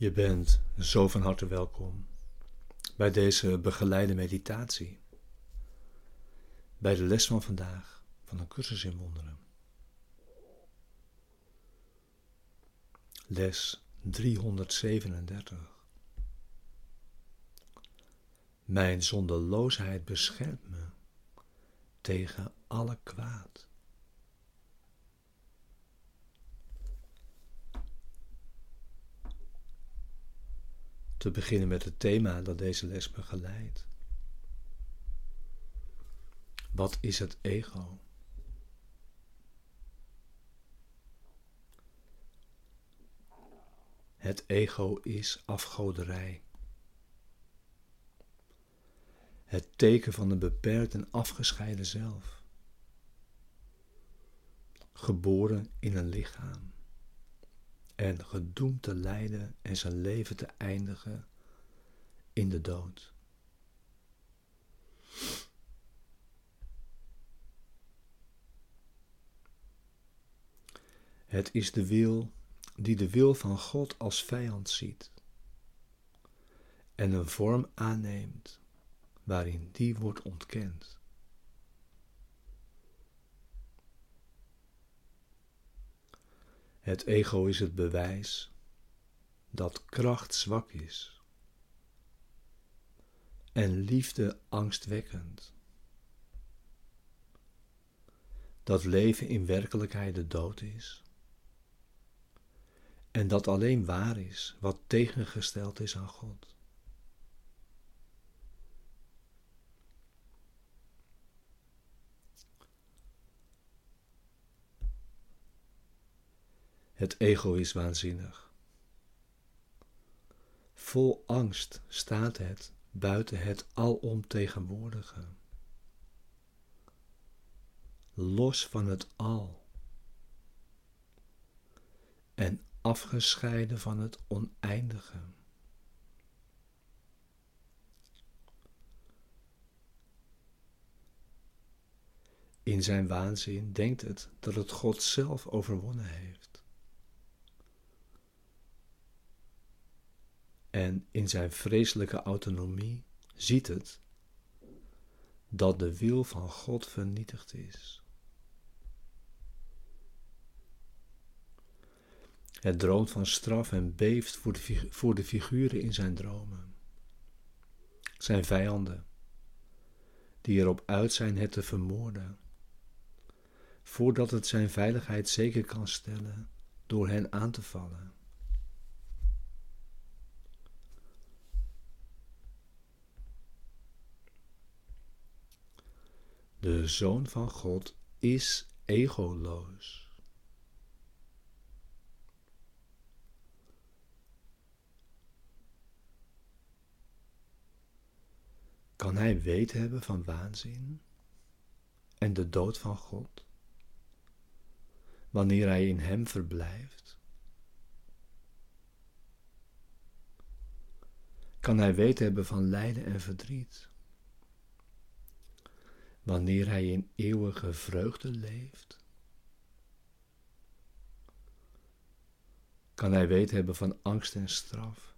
Je bent zo van harte welkom bij deze begeleide meditatie. Bij de les van vandaag van een cursus in wonderen. Les 337. Mijn zondeloosheid beschermt me tegen alle kwaad. Te beginnen met het thema dat deze les begeleidt. Wat is het ego? Het ego is afgoderij. Het teken van een beperkt en afgescheiden zelf. Geboren in een lichaam en gedoemd te lijden en zijn leven te eindigen in de dood. Het is de wil die de wil van God als vijand ziet en een vorm aanneemt waarin die wordt ontkend. Het ego is het bewijs dat kracht zwak is en liefde angstwekkend. Dat leven in werkelijkheid de dood is en dat alleen waar is wat tegengesteld is aan God. Het ego is waanzinnig. Vol angst staat het buiten het alomtegenwoordige. Los van het al. En afgescheiden van het oneindige. In zijn waanzin denkt het dat het God zelf overwonnen heeft. En in zijn vreselijke autonomie ziet het dat de wil van God vernietigd is. Het droomt van straf en beeft voor de, voor de figuren in zijn dromen. Zijn vijanden, die erop uit zijn het te vermoorden, voordat het zijn veiligheid zeker kan stellen door hen aan te vallen. De Zoon van God is egoloos. Kan hij weet hebben van waanzin en de dood van God, wanneer hij in hem verblijft? Kan hij weet hebben van lijden en verdriet? Wanneer hij in eeuwige vreugde leeft? Kan hij weet hebben van angst en straf,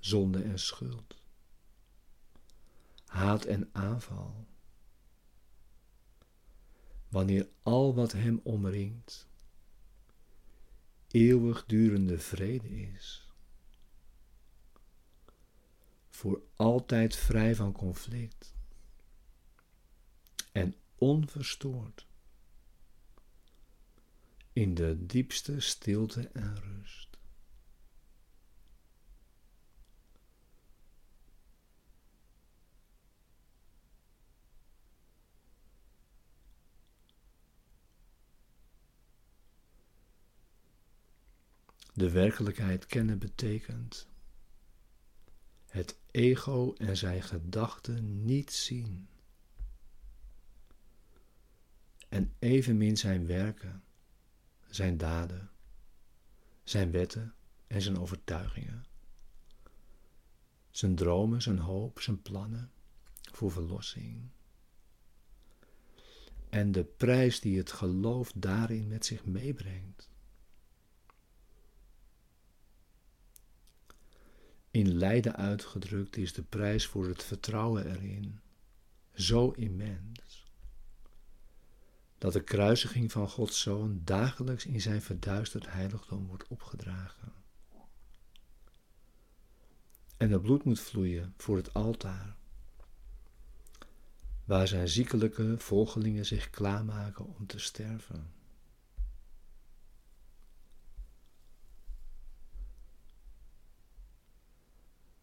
zonde en schuld, haat en aanval? Wanneer al wat hem omringt eeuwigdurende vrede is, voor altijd vrij van conflict en onverstoord in de diepste stilte en rust. De werkelijkheid kennen betekent het ego en zijn gedachten niet zien en evenmin zijn werken, zijn daden, zijn wetten en zijn overtuigingen, zijn dromen, zijn hoop, zijn plannen voor verlossing. En de prijs die het geloof daarin met zich meebrengt. In lijden uitgedrukt is de prijs voor het vertrouwen erin zo immens dat de kruisiging van Gods Zoon dagelijks in zijn verduisterd heiligdom wordt opgedragen. En het bloed moet vloeien voor het altaar, waar zijn ziekelijke volgelingen zich klaarmaken om te sterven.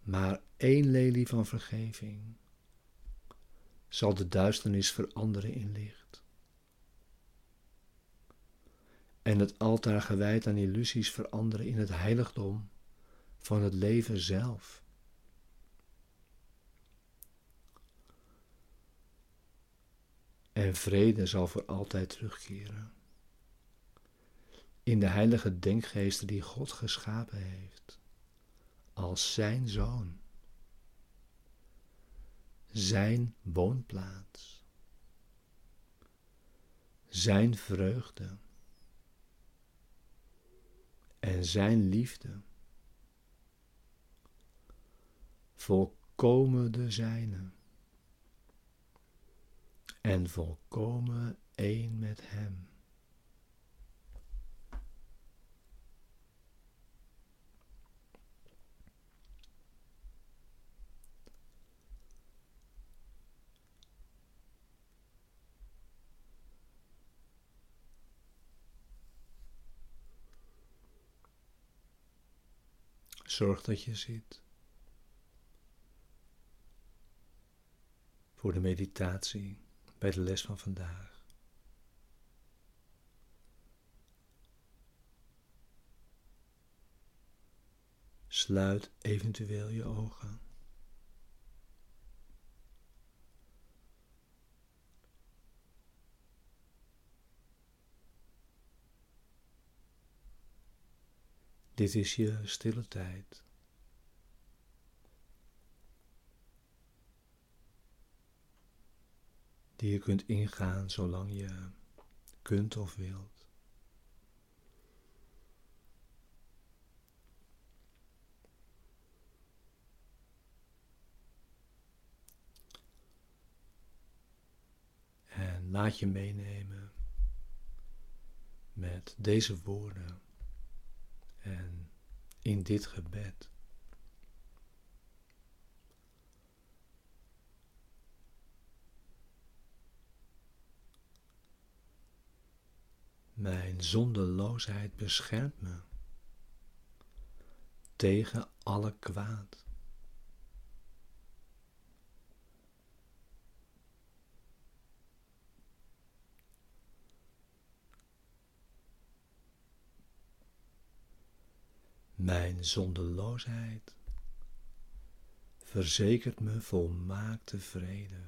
Maar één lelie van vergeving zal de duisternis veranderen in licht. En het altaar gewijd aan illusies veranderen in het heiligdom van het leven zelf. En vrede zal voor altijd terugkeren. In de heilige denkgeesten die God geschapen heeft, als zijn zoon zijn woonplaats, zijn vreugde en zijn liefde, volkomen de zijne en volkomen één met hem. Zorg dat je zit. Voor de meditatie bij de les van vandaag. Sluit eventueel je ogen. Dit is je stille tijd. Die je kunt ingaan zolang je kunt of wilt. En laat je meenemen met deze woorden en in dit gebed. Mijn zondeloosheid beschermt me tegen alle kwaad. Mijn zondeloosheid verzekert me volmaakte vrede.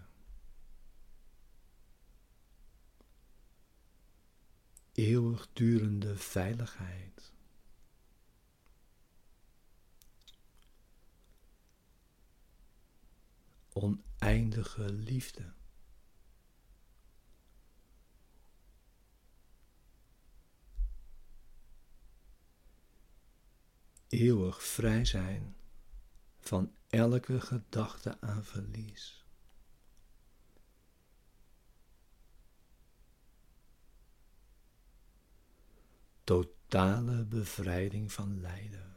Eeuwigdurende veiligheid. Oneindige liefde. Eeuwig vrij zijn van elke gedachte aan verlies. Totale bevrijding van lijden.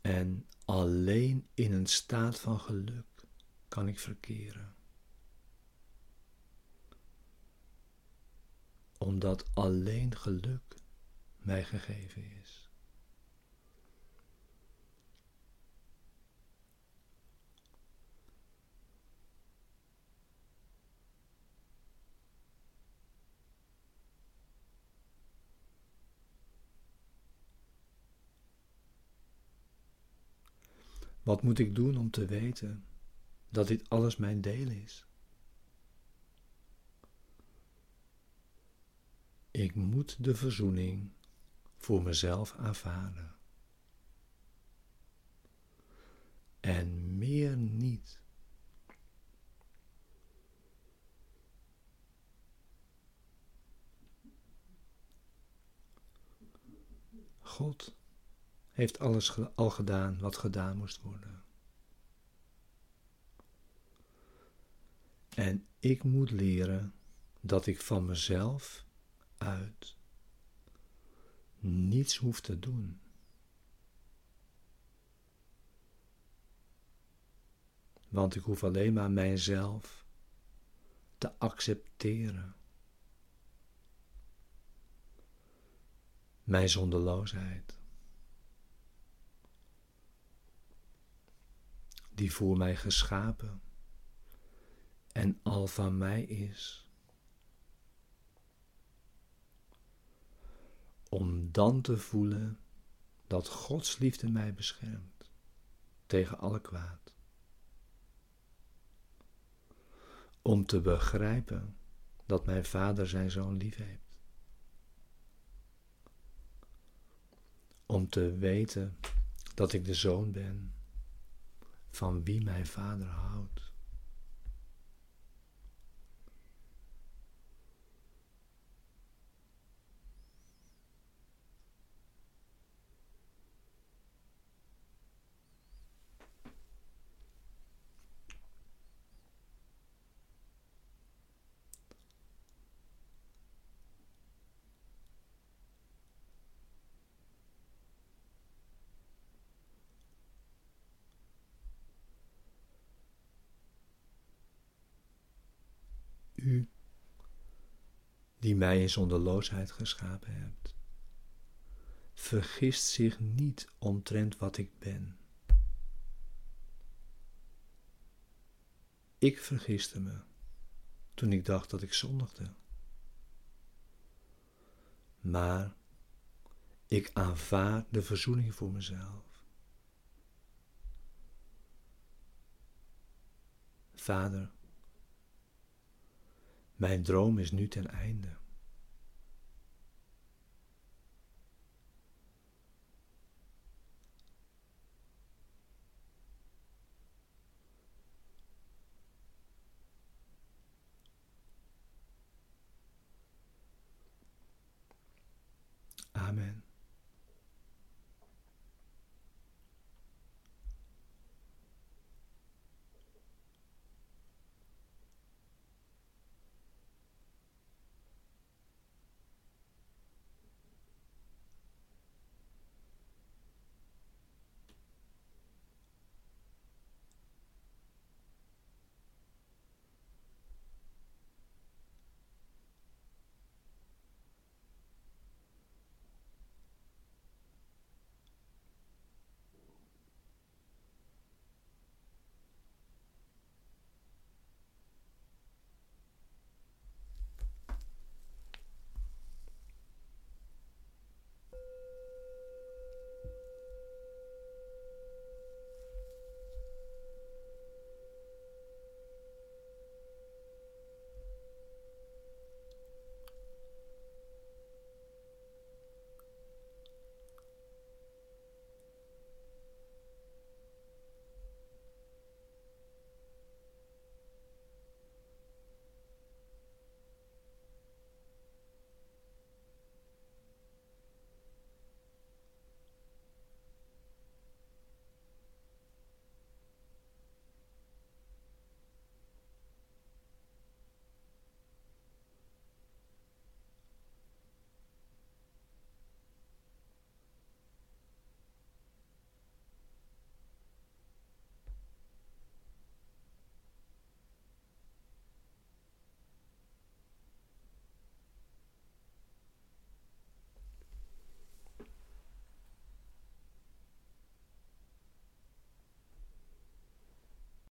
En alleen in een staat van geluk kan ik verkeren. Omdat alleen geluk mij gegeven is. Wat moet ik doen om te weten dat dit alles mijn deel is? Ik moet de verzoening voor mezelf aanvaarden. En meer niet. God heeft alles al gedaan wat gedaan moest worden. En ik moet leren dat ik van mezelf niets hoef te doen. Want ik hoef alleen maar mijzelf te accepteren. Mijn zonderloosheid. Die voor mij geschapen en al van mij is. Om dan te voelen dat Gods liefde mij beschermt tegen alle kwaad. Om te begrijpen dat mijn vader zijn zoon lief heeft. Om te weten dat ik de zoon ben van wie mijn vader houdt. Die mij in zonderloosheid geschapen hebt, vergist zich niet omtrent wat ik ben. Ik vergiste me toen ik dacht dat ik zondigde. Maar ik aanvaard de verzoening voor mezelf. Vader, mijn droom is nu ten einde. Amen.